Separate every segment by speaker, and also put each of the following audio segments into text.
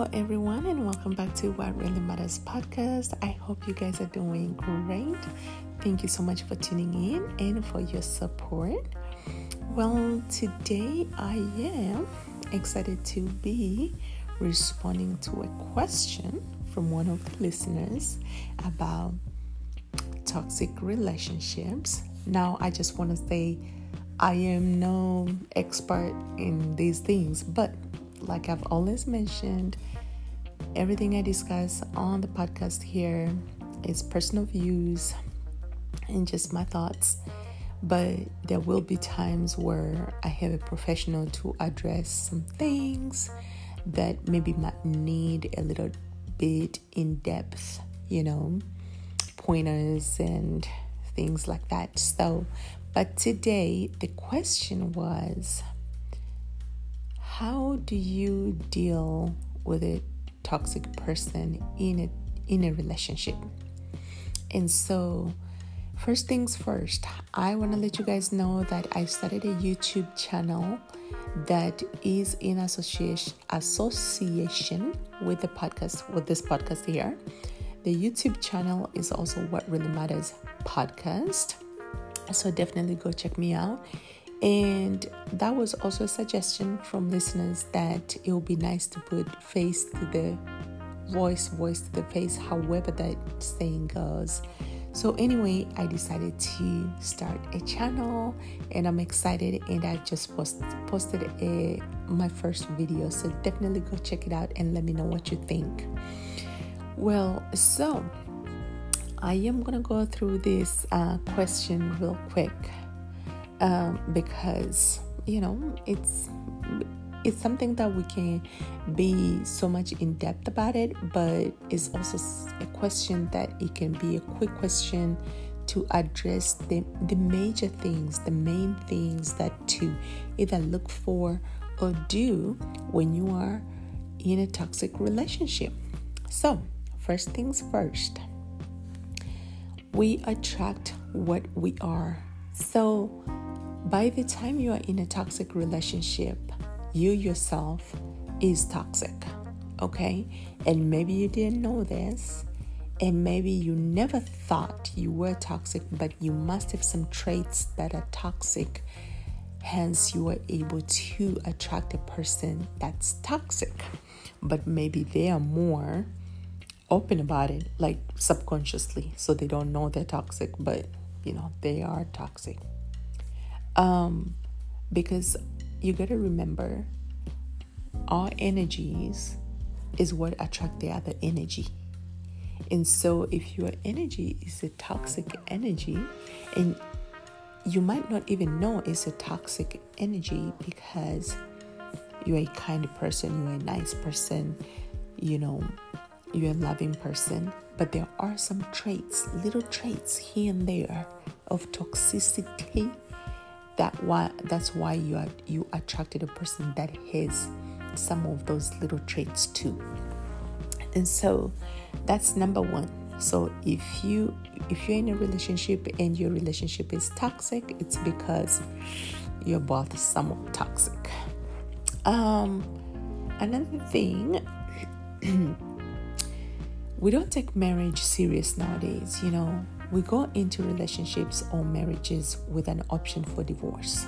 Speaker 1: Hello, everyone, and welcome back to What Really Matters podcast. I hope you guys are doing great. Thank you so much for tuning in and for your support. Well, today I am excited to be responding to a question from one of the listeners about toxic relationships. Now, I just want to say I am no expert in these things, but like I've always mentioned, everything I discuss on the podcast here is personal views and just my thoughts. But there will be times where I have a professional to address some things that maybe might need a little bit in depth, you know, pointers and things like that. So, but today the question was how do you deal with a toxic person in a in a relationship? And so first things first, I want to let you guys know that I started a YouTube channel that is in association association with the podcast with this podcast here. The YouTube channel is also What Really Matters podcast. So definitely go check me out. And that was also a suggestion from listeners that it would be nice to put face to the voice, voice to the face, however that saying goes. So, anyway, I decided to start a channel and I'm excited. And I just post, posted a, my first video. So, definitely go check it out and let me know what you think. Well, so I am gonna go through this uh, question real quick um, because you know it's it's something that we can be so much in depth about it, but it's also a question that it can be a quick question to address the, the major things, the main things that to either look for or do when you are in a toxic relationship. So, first things first, we attract what we are. So, by the time you are in a toxic relationship, you yourself is toxic, okay? And maybe you didn't know this, and maybe you never thought you were toxic, but you must have some traits that are toxic. Hence, you are able to attract a person that's toxic, but maybe they are more open about it, like subconsciously, so they don't know they're toxic, but you know, they are toxic. Um, because you got to remember our energies is what attract the other energy. And so if your energy is a toxic energy and you might not even know it's a toxic energy because you're a kind person, you're a nice person, you know, you're a loving person, but there are some traits, little traits here and there of toxicity that why that's why you are you attracted a person that has some of those little traits too. And so that's number one. So if you if you're in a relationship and your relationship is toxic it's because you're both somewhat toxic. Um another thing we don't take marriage serious nowadays you know we go into relationships or marriages with an option for divorce.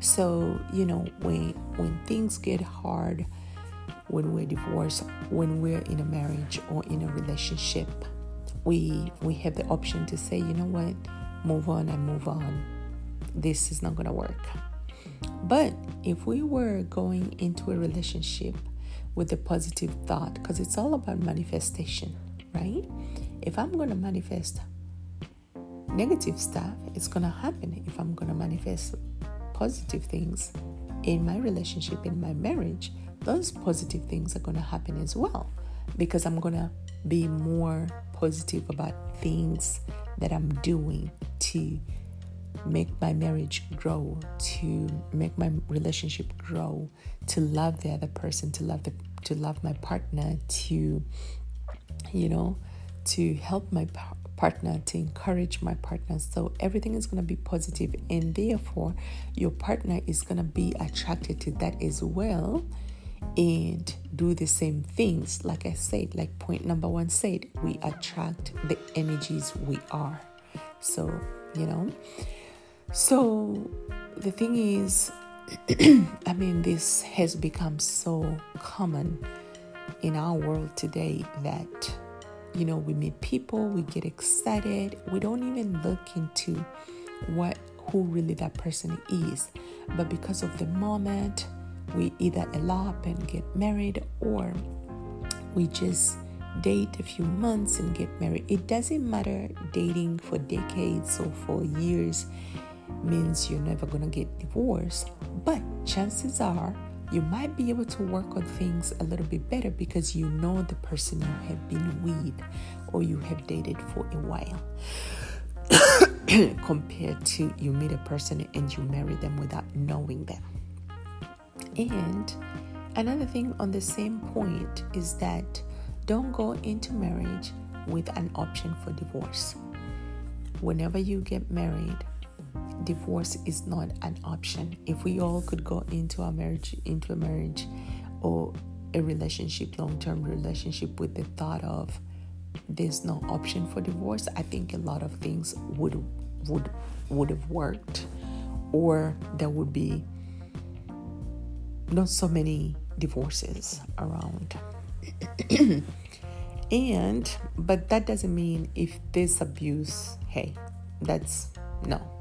Speaker 1: So, you know, when when things get hard, when we're divorced, when we're in a marriage or in a relationship, we we have the option to say, you know what, move on and move on. This is not gonna work. But if we were going into a relationship with a positive thought, because it's all about manifestation, right? If I'm gonna manifest negative stuff, it's going to happen if I'm going to manifest positive things in my relationship, in my marriage. Those positive things are going to happen as well because I'm going to be more positive about things that I'm doing to make my marriage grow, to make my relationship grow, to love the other person, to love the to love my partner, to you know, to help my partner, to encourage my partner. So everything is going to be positive, and therefore, your partner is going to be attracted to that as well. and do the same things. Like I said, like point number one said, we attract the energies we are. So, you know, so the thing is, I mean, this has become so common in our world today that, you know, we meet people, we get excited, we don't even look into what who really that person is. But because of the moment, we either elope and get married or we just date a few months and get married. It doesn't matter dating for decades or for years means you're never going to get divorced, but chances are you might be able to work on things a little bit better because you know the person you have been with or you have dated for a while. compared to you meet a person and you marry them without knowing them. And another thing on the same point is that don't go into marriage with an option for divorce. Whenever you get married, divorce is not an option. If we all could go into a marriage into a marriage or a relationship, long-term relationship with the thought of there's no option for divorce, I think a lot of things would would would have worked or there would be not so many divorces around. and, but that doesn't mean if there's abuse, hey, that's no.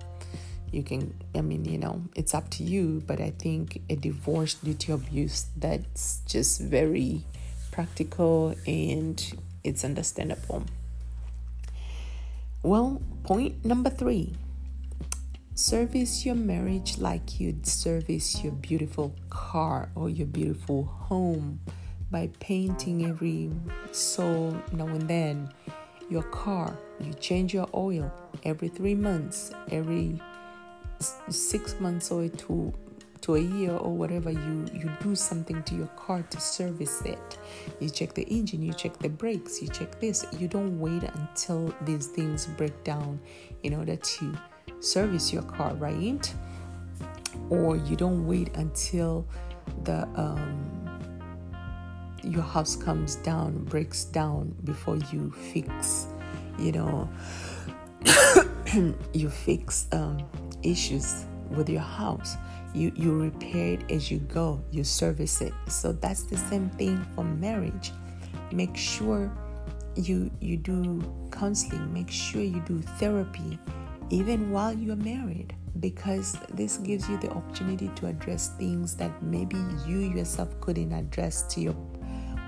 Speaker 1: You can, I mean, you know, it's up to you, but I think a divorce due to abuse, that's just very practical and it's understandable. Well, point number three Service your marriage like you'd service your beautiful car or your beautiful home by painting every so now and then your car. You change your oil every three months, every six months or to to a year or whatever you you do something to your car to service it you check the engine you check the brakes you check this you don't wait until these things break down in order to service your car, right? Or you don't wait until the um, your house comes down, breaks down before you fix, you know, you fix um, issues with your house. You you repair it as you go. You service it. So that's the same thing for marriage. Make sure you you do counseling. Make sure you do therapy even while you're married, because this gives you the opportunity to address things that maybe you yourself couldn't address to your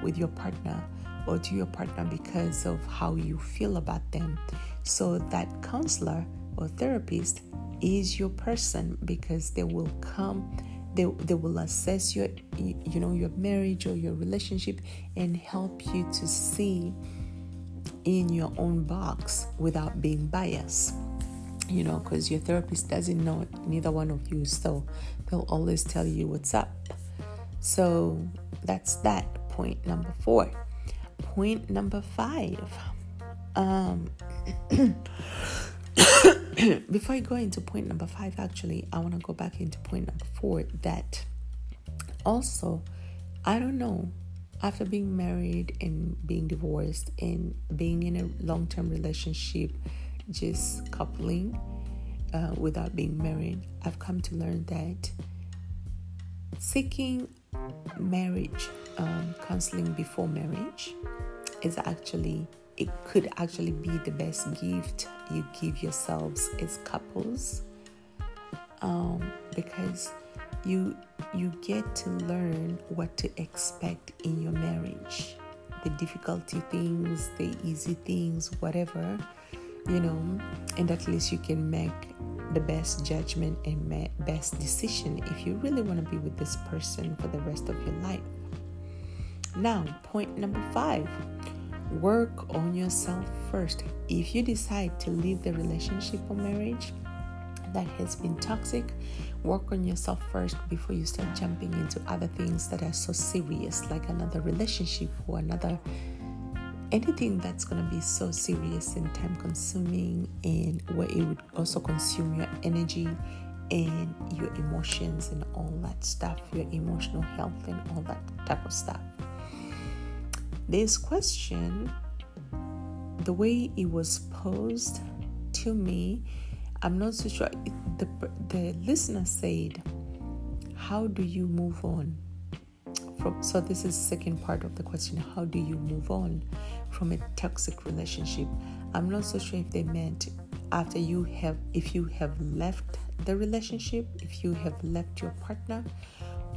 Speaker 1: with your partner or to your partner because of how you feel about them. So that counselor or therapist is your person because they will come they, they will assess your you know your marriage or your relationship and help you to see in your own box without being biased you know, because your therapist doesn't know neither one of you, so they'll always tell you what's up. So that's that. Point number four. Point number five. Um, before I go into point number five, actually, I want to go back into point number four. That also, I don't know, after being married and being divorced and being in a long term relationship just coupling uh, without being married, I've come to learn that seeking marriage um, counseling before marriage is actually it could actually be the best gift you give yourselves as couples um, because you you get to learn what to expect in your marriage the difficulty things the easy things whatever you know, and at least you can make the best judgment and best decision if you really want to be with this person for the rest of your life. Now, point number five work on yourself first. If you decide to leave the relationship or marriage that has been toxic, work on yourself first before you start jumping into other things that are so serious, like another relationship or another anything that's going to be so serious and time consuming and where it would also consume your energy and your emotions and all that stuff, your emotional health and all that type of stuff. This question, the way it was posed to me, I'm not so sure. The, the listener said, How do you move on? From, so this is the second part of the question how do you move on from a toxic relationship i'm not so sure if they meant after you have if you have left the relationship if you have left your partner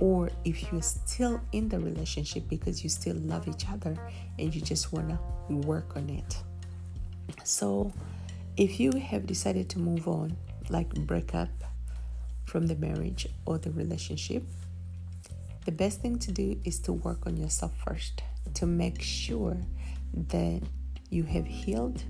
Speaker 1: or if you're still in the relationship because you still love each other and you just want to work on it. So if you have decided to move on like break up from the marriage or the relationship the best thing to do is to work on yourself first to make sure that you have healed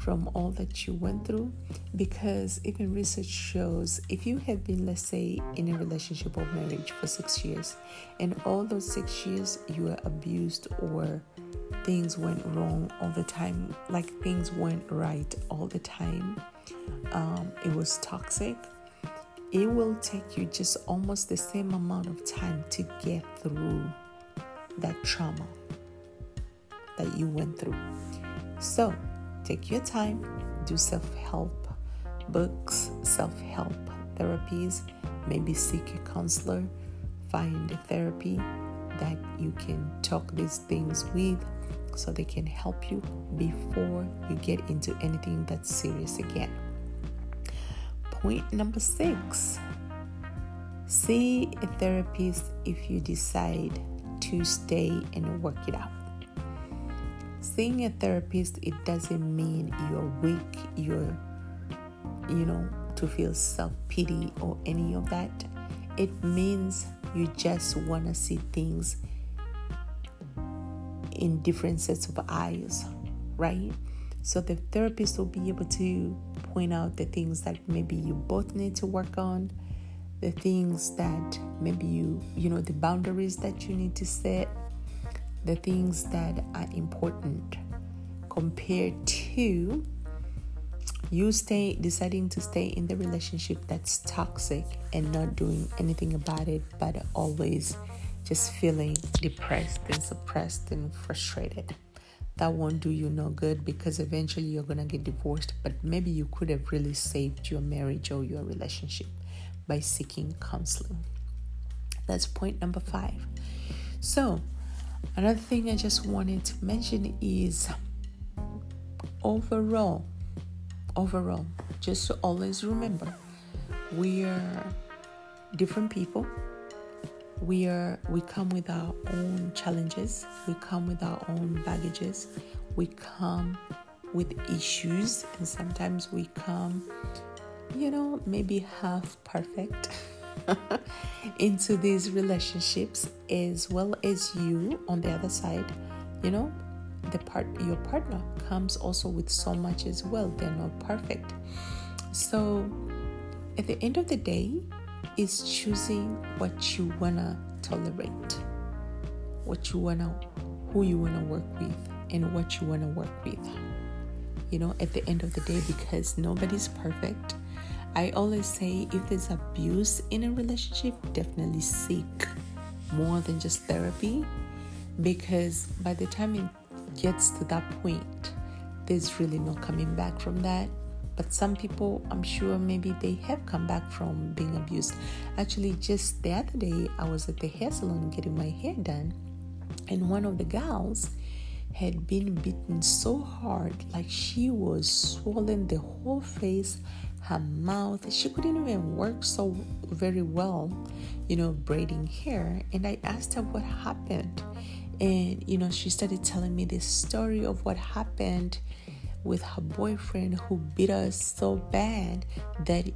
Speaker 1: from all that you went through because even research shows if you have been let's say in a relationship or marriage for six years and all those six years you were abused or things went wrong all the time like things went right all the time um, it was toxic it will take you just almost the same amount of time to get through that trauma that you went through. So, take your time, do self help books, self help therapies, maybe seek a counselor, find a therapy that you can talk these things with so they can help you before you get into anything that's serious again. Point number six see a therapist if you decide to stay and work it out. Seeing a therapist, it doesn't mean you're weak, you're, you know, to feel self pity or any of that. It means you just want to see things in different sets of eyes, right? So the therapist will be able to point out the things that maybe you both need to work on, the things that maybe you, you know, the boundaries that you need to set, the things that are important compared to you stay deciding to stay in the relationship that's toxic and not doing anything about it but always just feeling depressed and suppressed and frustrated that won't do you no good because eventually you're to get divorced. But maybe you could have really saved your marriage or your relationship by seeking counseling. That's point number five. So, another thing I just wanted to mention is overall, overall, just to always remember we are different people. We are we come with our own challenges. We come with our own baggages. We come with issues and sometimes we come you know maybe half perfect into these relationships as well as you on the other side you know the part your partner comes also with so much as well they're not perfect so at the end of the day is choosing what you wanna tolerate, what you wanna, who you wanna work with, and what you wanna work with. You know, at the end of the day, because nobody's perfect. I always say if there's abuse in a relationship, definitely seek more than just therapy because by the time it gets to that point, there's really no coming back from that. But some people i'm sure maybe they have come back from being abused. Actually just the other day i was at the hair salon getting my hair done and one of the gals had been beaten so hard like she was swollen the whole face her mouth. She couldn't even work so very well you know braiding hair. And i asked her what happened. And you know she started telling me this story of what happened with her boyfriend who beat her so bad that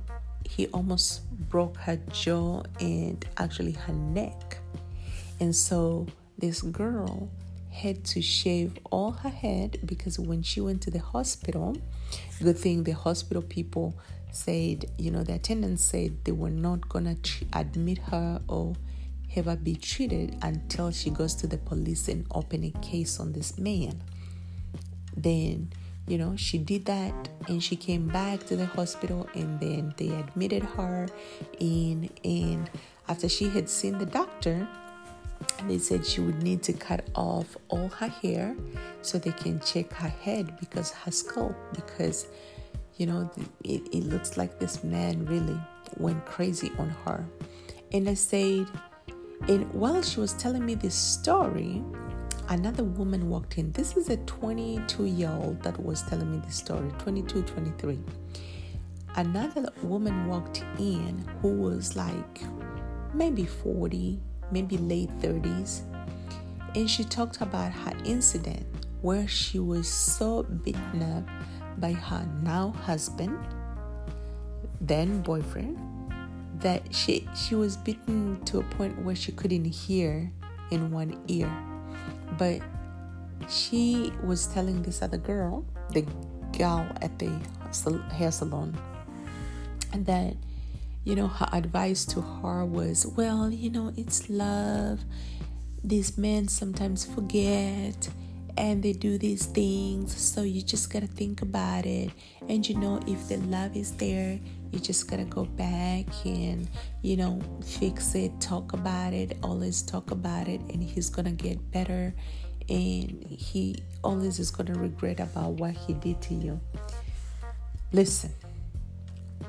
Speaker 1: he almost broke her jaw and actually her neck. And so this girl had to shave all her head because when she went to the hospital, good thing the hospital people said, you know, the attendants said they were not gonna admit her or have her be treated until she goes to the police and open a case on this man. Then you know, she did that and she came back to the hospital and then they admitted her in and after she had seen the doctor, they said she would need to cut off all her hair so they can check her head because her skull because you know it, it looks like this man really went crazy on her. And i said and while she was telling me this story another woman walked in. This is a 22 year old that was telling me this story 22 23 another woman walked in who was like maybe 40 maybe late 30s, and she talked about her incident where she was so beaten up by her now husband, then boyfriend, that she she was beaten to a point where she couldn't hear in one ear. But she was telling this other girl, the gal at the hair salon, that you know, her advice to her was, well, you know, it's love. These men sometimes forget and they do these things. So you just got to think about it. And you know, if the love is there, you just got to go back and, you know, fix it, talk about it, always talk about it, and he's to get better. And he always is to regret about what he did to you. Listen,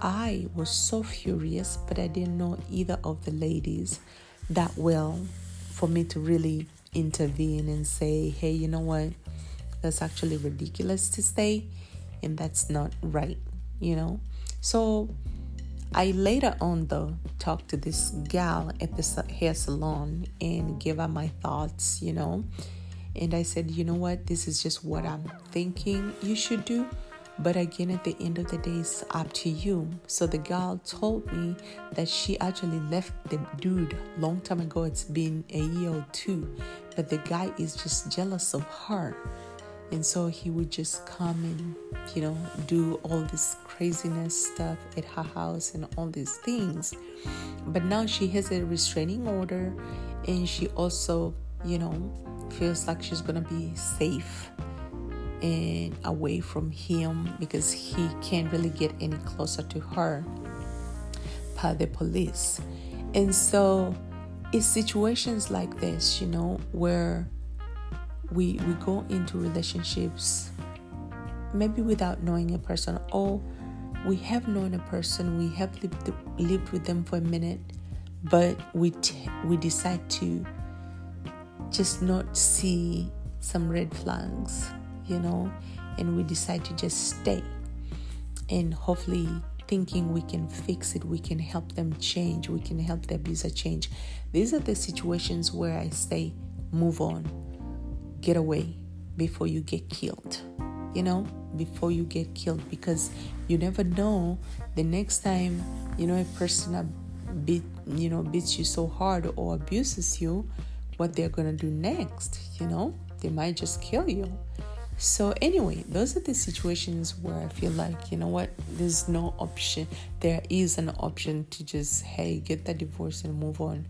Speaker 1: I was so furious, but I didn't know either of the ladies that well for me to really intervene and say, hey, you know what? That's actually ridiculous to say, and that's not right, you know? So I later on, though, talked to this gal at the hair salon and gave her my thoughts, you know? And I said, you know what? This is just what I'm thinking you should do. But again, at the end of the day, it's up to you. So the girl told me that she actually left the dude long time ago. It's been a year or two, but the guy is just jealous of her. And so he would just come and, you know, do all this craziness stuff at her house and all these things. But now she has a restraining order and she also, you know, feels like she's to be safe and away from him because he can't really get any closer to her per the police. And so it's situations like this, you know, where we we go into relationships maybe without knowing a person or we have known a person, we have lived, lived with them for a minute, but we t- we decide to just not see some red flags you know, and we decide to just stay and hopefully thinking we can fix it, we can help them change, we can help the abuser change. These are the situations where I say, move on, get away before you get killed, you know, before you get killed, because you never know the next time, you know, a person beat, you know, beats you so hard or abuses you, what they're gonna do next, you know, they might just kill you. So, anyway, those are the situations where I feel like, you know what, there's no option. There is an option to just, hey, get the divorce and move on.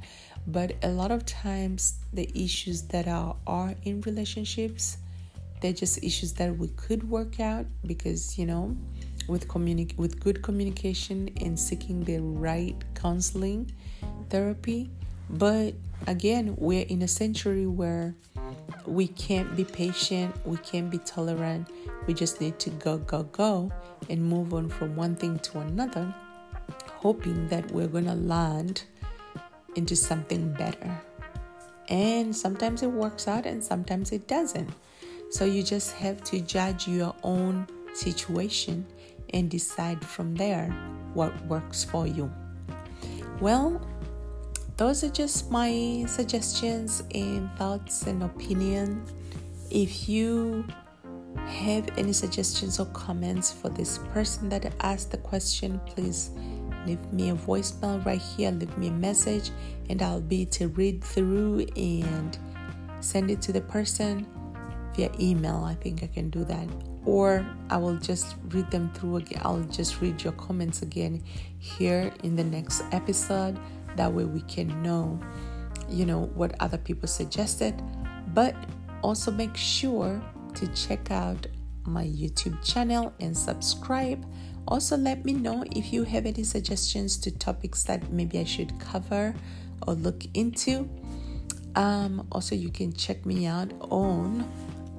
Speaker 1: But a lot of times, the issues that are, are in relationships, they're just issues that we could work out because, you know, with communi- with good communication and seeking the right counseling therapy. But again, we're in a century where we can't be patient, we can't be tolerant. We just need to go, go, go and move on from one thing to another, hoping that we're going to land into something better. And sometimes it works out and sometimes it doesn't. So you just have to judge your own situation and decide from there what works for you. Well, those are just my suggestions and thoughts and opinion. If you have any suggestions or comments for this person that asked the question, please leave me a voicemail right here, leave me a message, and I'll be to read through and send it to the person via email. I think I can do that. Or I will just read them through again. I'll just read your comments again here in the next episode. That way we can know, you know, what other people suggested. But also make sure to check out my YouTube channel and subscribe. Also, let me know if you have any suggestions to topics that maybe I should cover or look into. Um, also, you can check me out on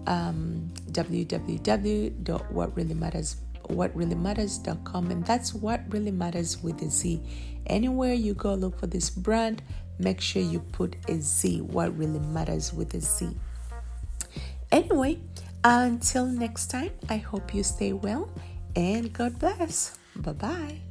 Speaker 1: um, www.whatreallymatterz.com, and that's what really matters with a Z. Anywhere you go, look for this brand. Make sure you put a Z. What really matters with a Z. Anyway, until next time, I hope you stay well and God bless. Bye bye.